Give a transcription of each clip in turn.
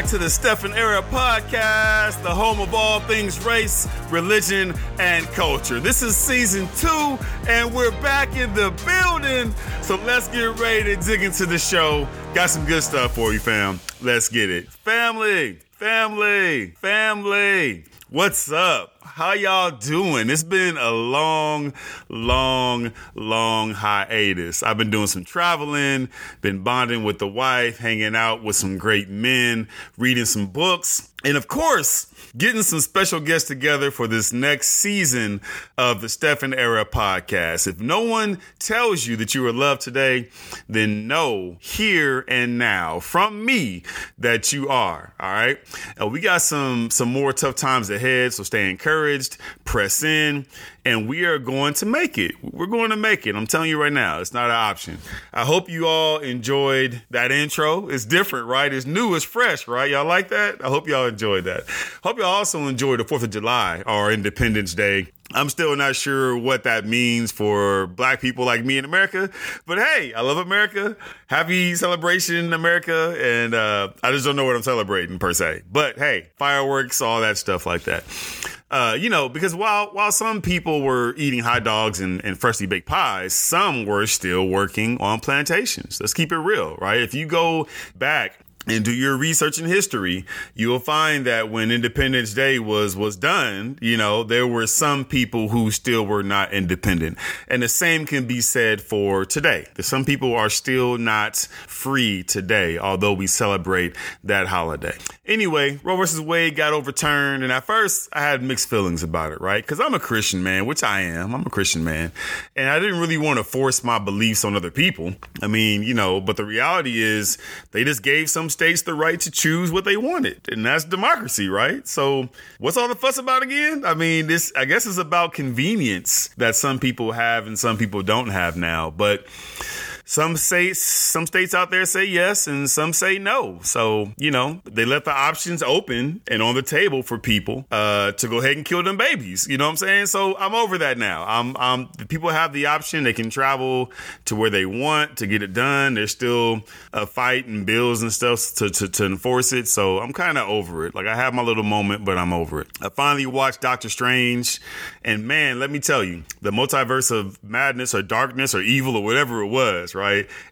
back to the Stephen Era podcast, the home of all things race, religion, and culture. This is season two, and we're back in the building. So let's get ready to dig into the show. Got some good stuff for you, fam. Let's get it. Family, family, family. What's up? How y'all doing? It's been a long, long, long hiatus. I've been doing some traveling, been bonding with the wife, hanging out with some great men, reading some books, and of course, getting some special guests together for this next season of the Stephen Era podcast. If no one tells you that you are loved today, then know here and now from me that you are. All right. We got some some more tough times ahead, so stay encouraged, press in, and we are going to make it. We're going to make it. I'm telling you right now, it's not an option. I hope you all enjoyed that intro. It's different, right? It's new, it's fresh, right? Y'all like that? I hope y'all enjoyed that. Hope y'all also enjoyed the 4th of July, or Independence Day. I'm still not sure what that means for black people like me in America, but hey, I love America. Happy celebration, America. And uh, I just don't know what I'm celebrating per se. But hey, fireworks, all that stuff like that. Uh, you know, because while while some people were eating hot dogs and, and freshly baked pies, some were still working on plantations. Let's keep it real, right? If you go back and do your research in history, you will find that when Independence Day was was done, you know, there were some people who still were not independent. And the same can be said for today. Some people are still not free today, although we celebrate that holiday. Anyway, Roe versus Wade got overturned, and at first I had mixed feelings about it, right? Because I'm a Christian man, which I am. I'm a Christian man, and I didn't really want to force my beliefs on other people. I mean, you know, but the reality is they just gave some states the right to choose what they wanted, and that's democracy, right? So, what's all the fuss about again? I mean, this I guess is about convenience that some people have and some people don't have now, but some say some states out there say yes and some say no. So, you know, they let the options open and on the table for people uh, to go ahead and kill them babies. You know what I'm saying? So I'm over that now. I'm, I'm people have the option. They can travel to where they want to get it done. There's still a fight and bills and stuff to, to, to enforce it. So I'm kind of over it. Like I have my little moment, but I'm over it. I finally watched Doctor Strange and man, let me tell you, the multiverse of madness or darkness or evil or whatever it was, right?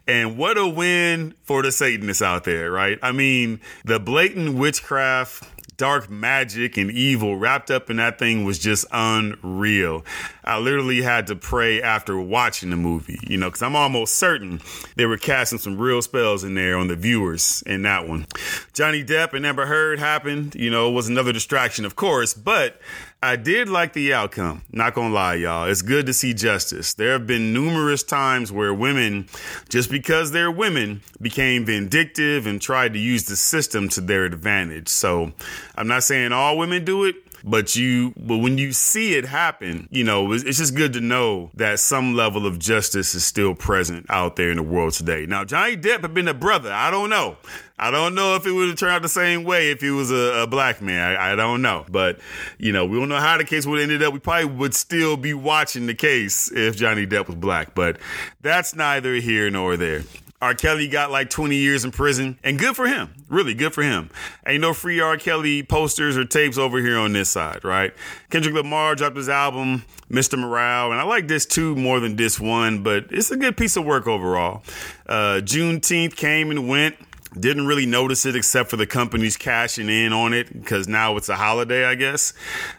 And what a win for the Satanists out there, right? I mean, the blatant witchcraft dark magic and evil wrapped up in that thing was just unreal. I literally had to pray after watching the movie, you know, because I'm almost certain they were casting some real spells in there on the viewers in that one. Johnny Depp and Amber Heard happened, you know, was another distraction, of course, but I did like the outcome. Not gonna lie, y'all. It's good to see justice. There have been numerous times where women, just because they're women, became vindictive and tried to use the system to their advantage. So I'm not saying all women do it, but you but when you see it happen you know it's, just good to know that some level of justice is still present out there in the world today now johnny depp had been a brother i don't know I don't know if it would have turned out the same way if he was a, a black man. I, I, don't know. But, you know, we don't know how the case would have ended up. We probably would still be watching the case if Johnny Depp was black. But that's neither here nor there. R. Kelly got like 20 years in prison, and good for him. Really good for him. Ain't no free R. Kelly posters or tapes over here on this side, right? Kendrick Lamar dropped his album, Mr. Morale, and I like this too more than this one, but it's a good piece of work overall. Uh, Juneteenth came and went. Didn't really notice it except for the companies cashing in on it because now it's a holiday, I guess.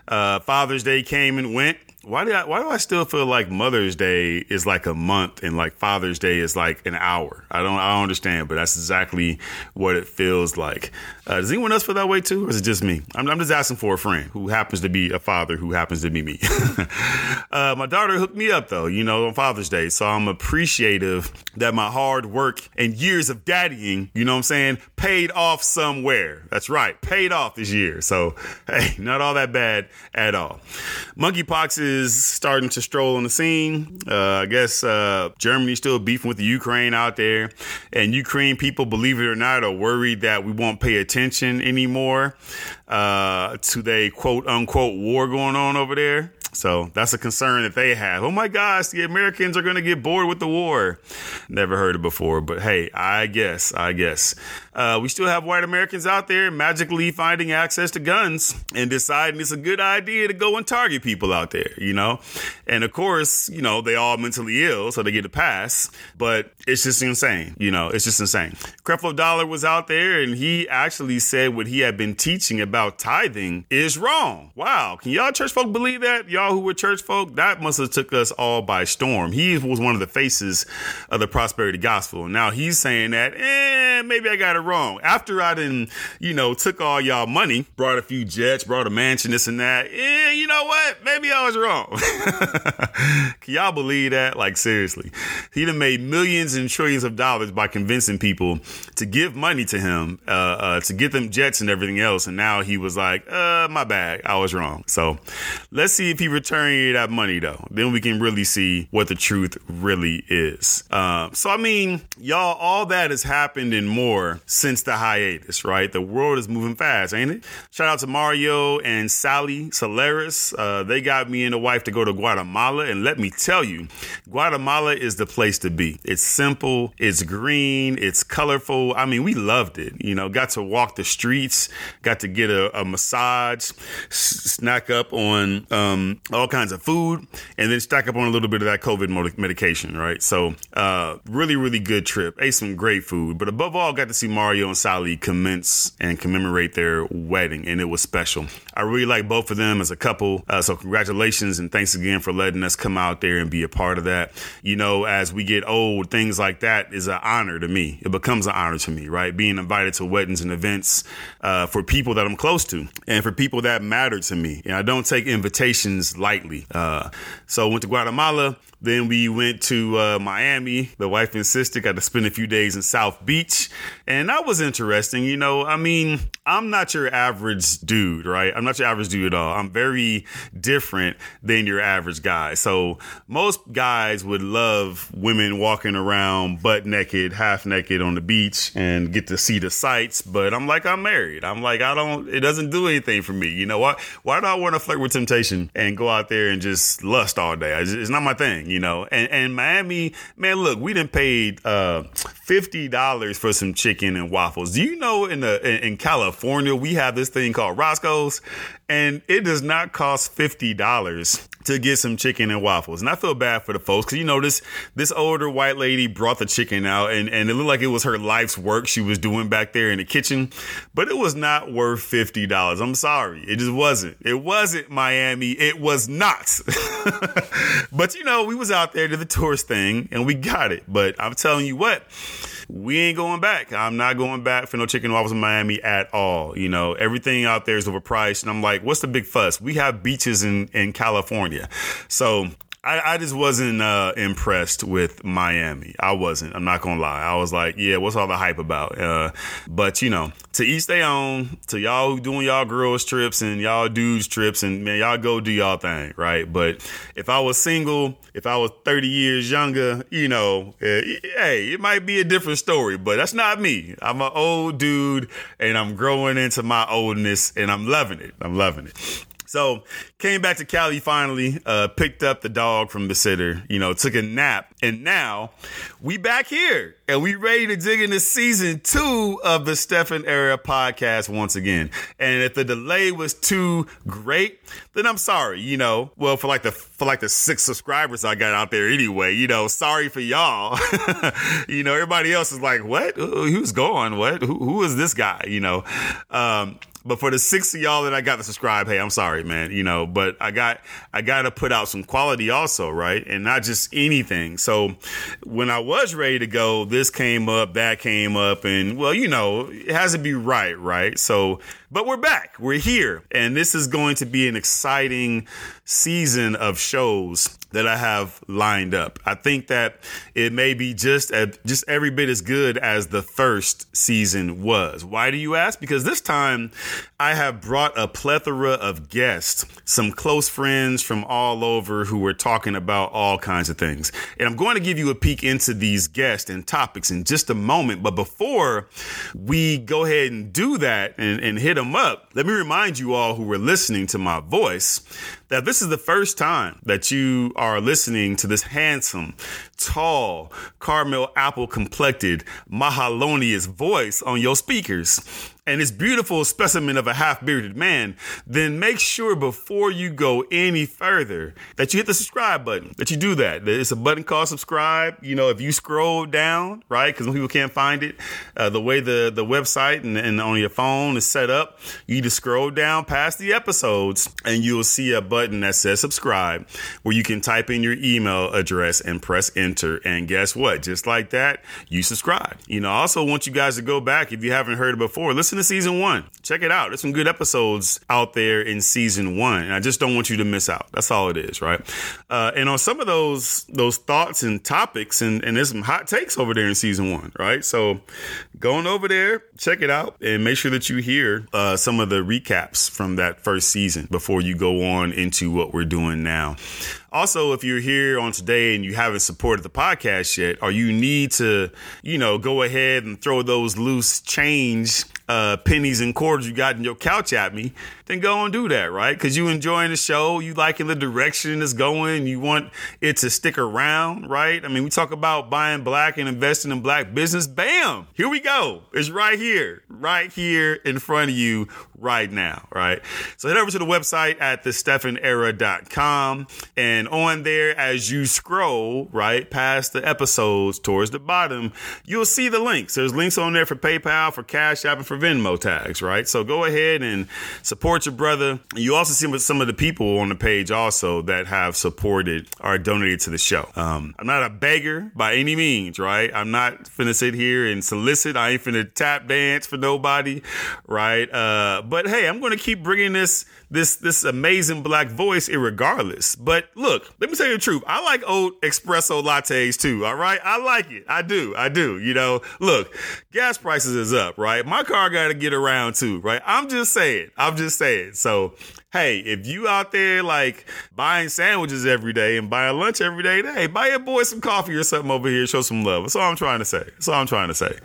Uh, Father's Day came and went. Why do I why do I still feel like Mother's Day is like a month and like Father's Day is like an hour? I don't I don't understand, but that's exactly what it feels like. Uh, does anyone else feel that way too, or is it just me? I'm, I'm just asking for a friend who happens to be a father who happens to be me. uh, my daughter hooked me up though, you know, on Father's Day, so I'm appreciative that my hard work and years of daddying, you know what I'm saying, paid off somewhere. That's right, paid off this year. So hey, not all that bad at all. Monkeypox is is starting to stroll on the scene. Uh, I guess uh, Germany's still beefing with the Ukraine out there, and Ukraine people, believe it or not, are worried that we won't pay attention anymore uh, to the quote unquote war going on over there. So that's a concern that they have. Oh my gosh, the Americans are going to get bored with the war. Never heard it before, but hey, I guess, I guess. Uh, we still have white Americans out there magically finding access to guns and deciding it's a good idea to go and target people out there, you know? And of course, you know, they all mentally ill, so they get a pass, but it's just insane, you know, it's just insane. Creflo Dollar was out there and he actually said what he had been teaching about tithing is wrong. Wow. Can y'all church folk believe that? Y'all who were church folk, that must have took us all by storm. He was one of the faces of the prosperity gospel. And now he's saying that, eh, maybe I got it wrong. After I didn't, you know, took all y'all money, brought a few jets, brought a mansion, this and that. Yeah, you know what? Maybe I was wrong. Can y'all believe that? Like seriously, he done made millions and trillions of dollars by convincing people to give money to him, uh, uh, to get them jets and everything else. And now he was like, uh, my bad, I was wrong. So let's see if he returns you that money though. Then we can really see what the truth really is. Uh, so I mean, y'all, all that has happened and more since the hiatus, right? The world is moving fast, ain't it? Shout out to Mario and Sally Solaris. Uh, they got me and the wife to go to Guatemala. And let me tell you, Guatemala is the place to be. It's simple, it's green, it's colorful. I mean, we loved it. You know, got to walk the streets, got to get a, a massage, snack up on um, all kinds of food, and then stack up on a little bit of that COVID medication, right? So, uh, really, really good trip. Ate some great food, but above all, got to see Mario and Sally commence and commemorate their wedding, and it was special. I really like both of them as a couple. Uh, so, congratulations and thanks again for letting us come out there and be a part of that. You know, as we get old, things like that is an honor to me. It becomes an honor to me, right? Being invited to weddings and events uh, for people that I'm close to and for people that matter to me. And I don't take invitations lightly. Uh, so, went to Guatemala. Then we went to uh, Miami. The wife and sister got to spend a few days in South Beach. And that was interesting. You know, I mean, I'm not your average dude, right? I'm not your average dude at all. I'm very different than your average guy. So most guys would love women walking around butt naked, half naked on the beach and get to see the sights. But I'm like, I'm married. I'm like, I don't, it doesn't do anything for me. You know what? Why do I want to flirt with temptation and go out there and just lust all day? It's not my thing, you know? And, and Miami, man, look, we didn't paid, uh, $50 for some chicken and waffles. Do you know in the, in, in California, we have this thing called Roscoe's and it does not cost $50 to get some chicken and waffles. And I feel bad for the folks because you know this this older white lady brought the chicken out and, and it looked like it was her life's work she was doing back there in the kitchen, but it was not worth fifty dollars. I'm sorry. It just wasn't. It wasn't Miami. It was not. but you know, we was out there to the tourist thing and we got it. But I'm telling you what we ain't going back. I'm not going back for no chicken waffles in Miami at all. You know, everything out there is overpriced. And I'm like, what's the big fuss? We have beaches in, in California. So I, I just wasn't uh, impressed with Miami. I wasn't. I'm not gonna lie. I was like, yeah, what's all the hype about? Uh, but you know, to each their own. To y'all doing y'all girls trips and y'all dudes trips, and man, y'all go do y'all thing, right? But if I was single, if I was 30 years younger, you know, uh, hey, it might be a different story. But that's not me. I'm an old dude, and I'm growing into my oldness, and I'm loving it. I'm loving it. So came back to Cali finally, uh, picked up the dog from the sitter, you know, took a nap, and now we back here and we ready to dig into season two of the Stephen Era podcast once again. And if the delay was too great, then I'm sorry, you know. Well, for like the for like the six subscribers I got out there anyway, you know, sorry for y'all. you know, everybody else is like, what? Who's going? What? Who, who is this guy? You know. Um, but for the six of y'all that I got to subscribe, hey, I'm sorry, man. You know, but I got I got to put out some quality also, right? And not just anything. So when I was ready to go, this came up, that came up, and well, you know, it has to be right, right? So, but we're back, we're here, and this is going to be an exciting season of shows that I have lined up. I think that it may be just a, just every bit as good as the first season was. Why do you ask? Because this time I have brought a plethora of guests, some close friends from all over who were talking about all kinds of things. And I'm going to give you a peek into these guests and topics in just a moment. But before we go ahead and do that and, and hit them up, let me remind you all who were listening to my voice that this is the first time that you are listening to this handsome, tall, caramel apple complected, Mahalonious voice on your speakers and this beautiful specimen of a half bearded man, then make sure before you go any further that you hit the subscribe button, that you do that. It's a button called subscribe. You know, if you scroll down, right, because people can't find it, uh, the way the, the website and, and on your phone is set up, you just scroll down past the episodes and you'll see a button that says subscribe where you can type in your email address and press enter. And guess what? Just like that, you subscribe. You know, I also want you guys to go back if you haven't heard it before. Listen to season one. Check it out. There's some good episodes out there in season one. And I just don't want you to miss out. That's all it is, right? Uh, and on some of those those thoughts and topics, and, and there's some hot takes over there in season one, right? So going over there, check it out, and make sure that you hear uh, some of the recaps from that first season before you go on into what we're doing now. Also, if you're here on today and you haven't supported the podcast yet, or you need to, you know, go ahead and throw those loose change uh, pennies and quarters you got in your couch at me, then go and do that, right? Because you enjoying the show, you liking the direction it's going, you want it to stick around, right? I mean, we talk about buying black and investing in black business. Bam! Here we go. It's right here, right here in front of you right now, right? So head over to the website at thestephenera.com and on there as you scroll, right, past the episodes towards the bottom, you'll see the links. There's links on there for PayPal, for Cash App, and for Venmo tags, right? So go ahead and support your brother. You also see some of the people on the page also that have supported or donated to the show. Um, I'm not a beggar by any means, right? I'm not finna sit here and solicit. I ain't finna tap dance for nobody, right? Uh, but hey, I'm to keep bringing this this this amazing black voice irregardless. But look, let me tell you the truth. I like old espresso lattes too. All right, I like it. I do. I do. You know, look, gas prices is up. Right, my car got to get around too. Right, I'm just saying. I'm just saying. So hey, if you out there like buying sandwiches every day and buying lunch every day, hey, buy your boy some coffee or something over here. Show some love. That's all I'm trying to say. That's all I'm trying to say.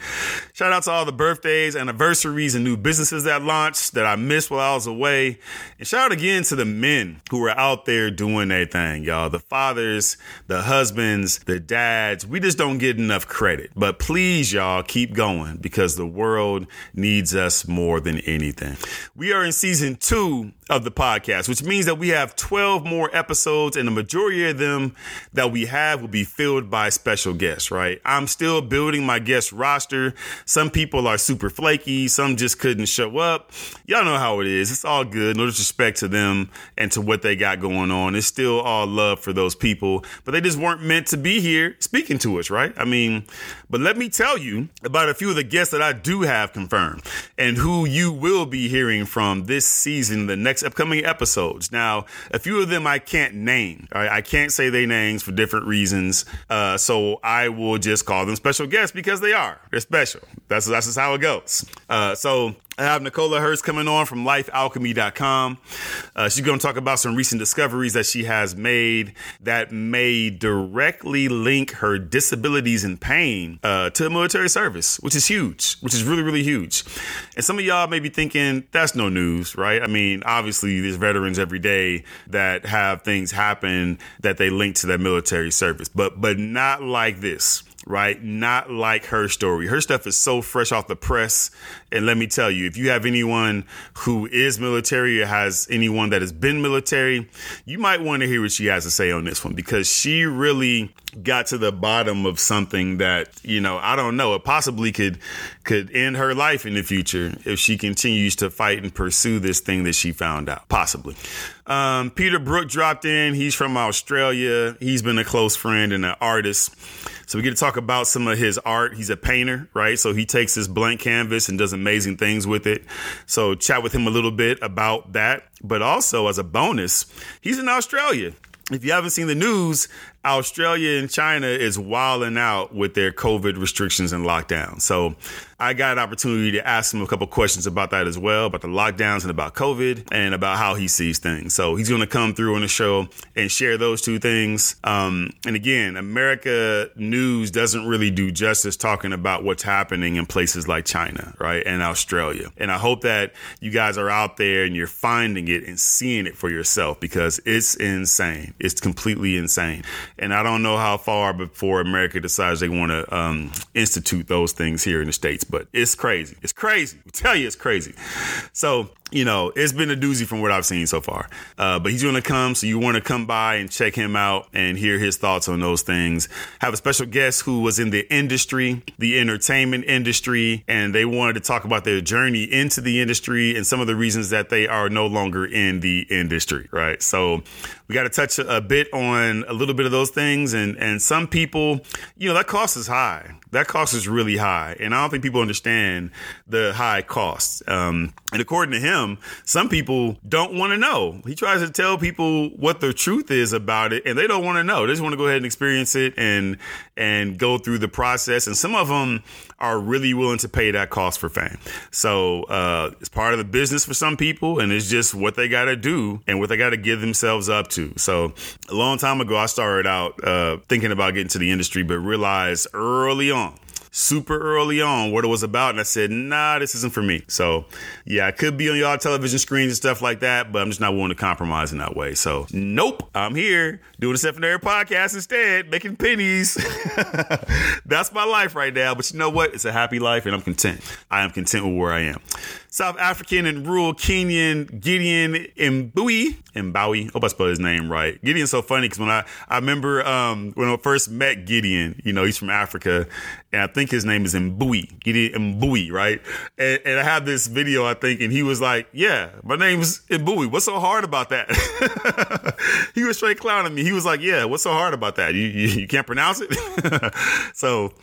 Shout out to all the birthdays, anniversaries, and new businesses that launched that I missed while I was away. And shout out again to the men who are out there doing their thing, y'all. The fathers, the husbands, the dads. We just don't get enough credit. But please, y'all, keep going because the world needs us more than anything. We are in season two of the podcast, which means that we have 12 more episodes, and the majority of them that we have will be filled by special guests, right? I'm still building my guest roster. Some people are super flaky, some just couldn't show up. Y'all know how it is. It's all good. No disrespect to them and to what they got going on. It's still all love for those people, but they just weren't meant to be here speaking to us, right? I mean, but let me tell you about a few of the guests that I do have confirmed and who you will be hearing from this season, the next upcoming episodes. Now, a few of them I can't name. I can't say their names for different reasons. Uh, so I will just call them special guests because they are. They're special. That's that's just how it goes. Uh, so I have Nicola Hurst coming on from lifealchemy.com. Uh, she's going to talk about some recent discoveries that she has made that may directly link her disabilities and pain uh, to military service, which is huge, which is really, really huge. And some of y'all may be thinking, that's no news, right? I mean, obviously, there's veterans every day that have things happen that they link to their military service, but but not like this right? Not like her story. Her stuff is so fresh off the press. And let me tell you, if you have anyone who is military or has anyone that has been military, you might want to hear what she has to say on this one because she really got to the bottom of something that, you know, I don't know, it possibly could could end her life in the future if she continues to fight and pursue this thing that she found out. Possibly. Um, Peter Brook dropped in. He's from Australia. He's been a close friend and an artist. So we get to talk about some of his art. He's a painter, right? So he takes his blank canvas and does amazing things with it. So chat with him a little bit about that. But also as a bonus, he's in Australia if you haven't seen the news, Australia and China is wilding out with their COVID restrictions and lockdowns. So I got an opportunity to ask him a couple questions about that as well, about the lockdowns and about COVID and about how he sees things. So he's going to come through on the show and share those two things. Um, and again, America news doesn't really do justice talking about what's happening in places like China, right? And Australia. And I hope that you guys are out there and you're finding it and seeing it for yourself because it's insane. It's completely insane. And I don't know how far before America decides they want to um, institute those things here in the States, but it's crazy. It's crazy. Tell you, it's crazy. So you know, it's been a doozy from what I've seen so far. Uh, but he's going to come, so you want to come by and check him out and hear his thoughts on those things. Have a special guest who was in the industry, the entertainment industry, and they wanted to talk about their journey into the industry and some of the reasons that they are no longer in the industry, right? So we got to touch a bit on a little bit of those things, and and some people, you know, that cost is high. That cost is really high, and I don't think people understand the high costs. Um, and according to him, some people don't want to know. He tries to tell people what the truth is about it, and they don't want to know. They just want to go ahead and experience it and and go through the process. And some of them are really willing to pay that cost for fame. So uh, it's part of the business for some people, and it's just what they got to do and what they got to give themselves up to. So a long time ago, I started out uh, thinking about getting to the industry, but realized early on super early on what it was about. And I said, nah, this isn't for me. So yeah, I could be on y'all television screens and stuff like that, but I'm just not willing to compromise in that way. So nope, I'm here doing a Stephen podcast instead, making pennies. That's my life right now. But you know what? It's a happy life and I'm content. I am content with where I am. South African and rural Kenyan Gideon Mbui. Mbawi. Hope I spelled his name right. Gideon's so funny because when I, I remember um, when I first met Gideon, you know, he's from Africa, and I think his name is Mbui. Gideon Mbui, right? And, and I have this video, I think, and he was like, Yeah, my name's Mbui. What's so hard about that? he was straight clowning me. He was like, Yeah, what's so hard about that? You, you, you can't pronounce it? so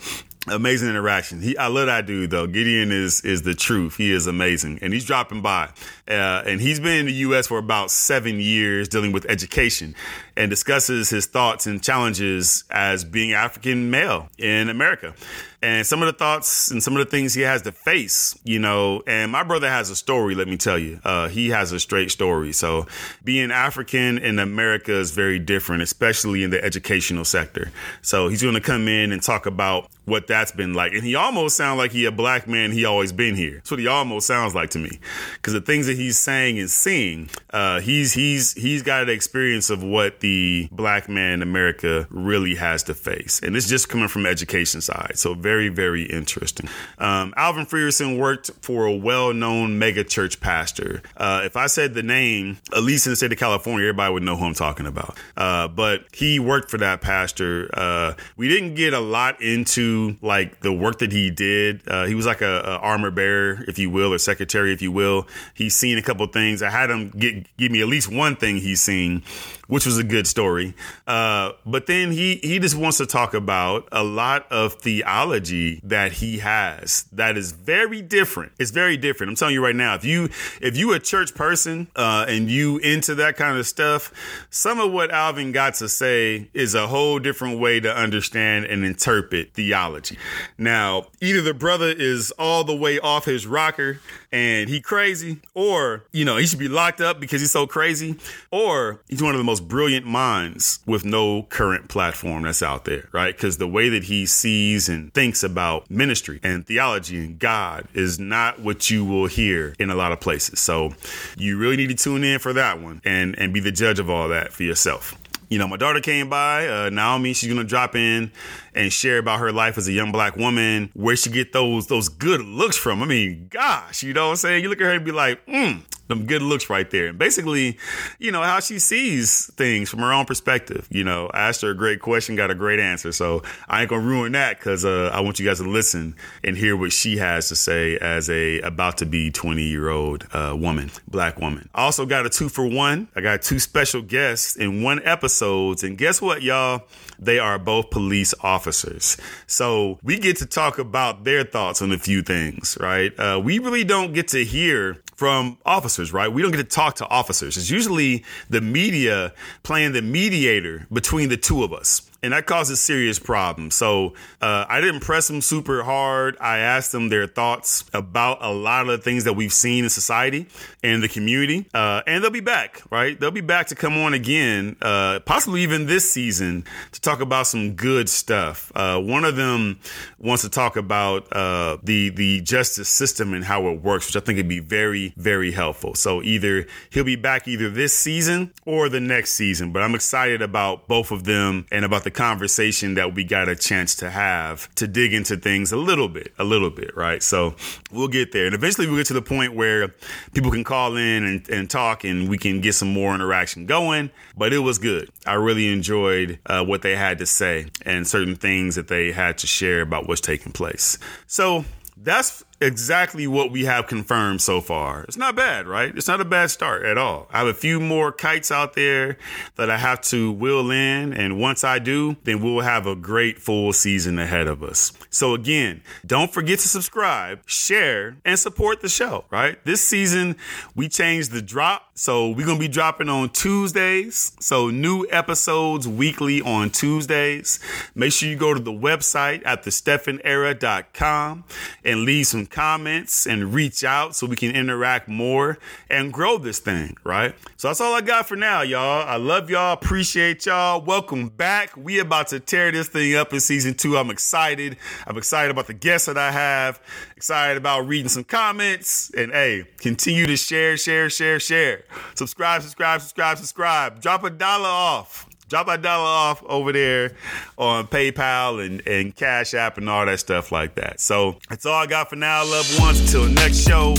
amazing interaction. He, I love that dude though. Gideon is is the truth. He is amazing, and he's dropping by. Uh, and he's been in the U.S. for about seven years, dealing with education, and discusses his thoughts and challenges as being African male in America and some of the thoughts and some of the things he has to face, you know. And my brother has a story, let me tell you. Uh, he has a straight story. So being African in America is very different, especially in the educational sector. So he's going to come in and talk about what that's been like. And he almost sounds like he a black man. He always been here. That's what he almost sounds like to me. Because the things that he's saying and seeing, uh, he's he's he's got an experience of what the black man in America really has to face, and it's just coming from education side. So very very, interesting. Um, Alvin Frierson worked for a well known mega church pastor. Uh, if I said the name, at least in the state of California, everybody would know who I'm talking about. Uh, but he worked for that pastor. Uh, we didn't get a lot into like the work that he did. Uh, he was like a, a, armor bearer, if you will, or secretary, if you will. He's seen a couple things. I had him get, give me at least one thing he's seen which was a good story. Uh, but then he he just wants to talk about a lot of theology that he has that is very different. It's very different. I'm telling you right now, if you if you a church person uh, and you into that kind of stuff, some of what Alvin got to say is a whole different way to understand and interpret theology. Now, either the brother is all the way off his rocker and he crazy, or you know he should be locked up because he's so crazy, or he's one of the most brilliant minds with no current platform that's out there, right? Because the way that he sees and thinks about ministry and theology and God is not what you will hear in a lot of places. So you really need to tune in for that one and and be the judge of all that for yourself you know, my daughter came by, uh, Naomi, she's gonna drop in and share about her life as a young black woman, where she get those those good looks from. I mean, gosh, you know what I'm saying? You look at her and be like, mm, them good looks right there. And basically, you know, how she sees things from her own perspective. You know, asked her a great question, got a great answer. So I ain't gonna ruin that because uh, I want you guys to listen and hear what she has to say as a about to be 20 year old uh, woman, black woman. I also got a two for one. I got two special guests in one episodes. And guess what, y'all? They are both police officers. So we get to talk about their thoughts on a few things, right? Uh, we really don't get to hear from officers right? We don't get to talk to officers. It's usually the media playing the mediator between the two of us and that causes serious problems. So uh, I didn't press them super hard. I asked them their thoughts about a lot of the things that we've seen in society and the community, uh, and they'll be back, right? They'll be back to come on again, uh, possibly even this season, to talk about some good stuff. Uh, one of them wants to talk about uh, the the justice system and how it works, which I think would be very very helpful. So either he'll be back either this season or the next season, but I'm excited about both of them and about the conversation that we got a chance to have to dig into things a little bit, a little bit, right? So we'll get there. And eventually we'll get to the point where people can call in and, and talk and we can get some more interaction going. But it was good. I really enjoyed uh, what they had to say and certain things that they had to share about what's taking place. So that's exactly what we have confirmed so far. It's not bad, right? It's not a bad start at all. I have a few more kites out there that I have to wheel in. And once I do, then we'll have a great full season ahead of us. So again, don't forget to subscribe, share, and support the show, right? This season, we changed the drop. So we're to be dropping on Tuesdays. So new episodes weekly on Tuesdays. Make sure you go to the website at thestephenera.com and leave some comments and reach out so we can interact more and grow this thing, right? So that's all I got for now, y'all. I love y'all. Appreciate y'all. Welcome back. We about to tear this thing up in season two. I'm excited. I'm excited about the guests that I have. Excited about reading some comments. And hey, continue to share, share, share, share. Subscribe, subscribe, subscribe, subscribe. Drop a dollar off drop a dollar off over there on PayPal and, and Cash App and all that stuff like that. So that's all I got for now, loved ones. Until next show,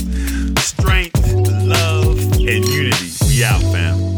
strength, love, and unity. We out, fam.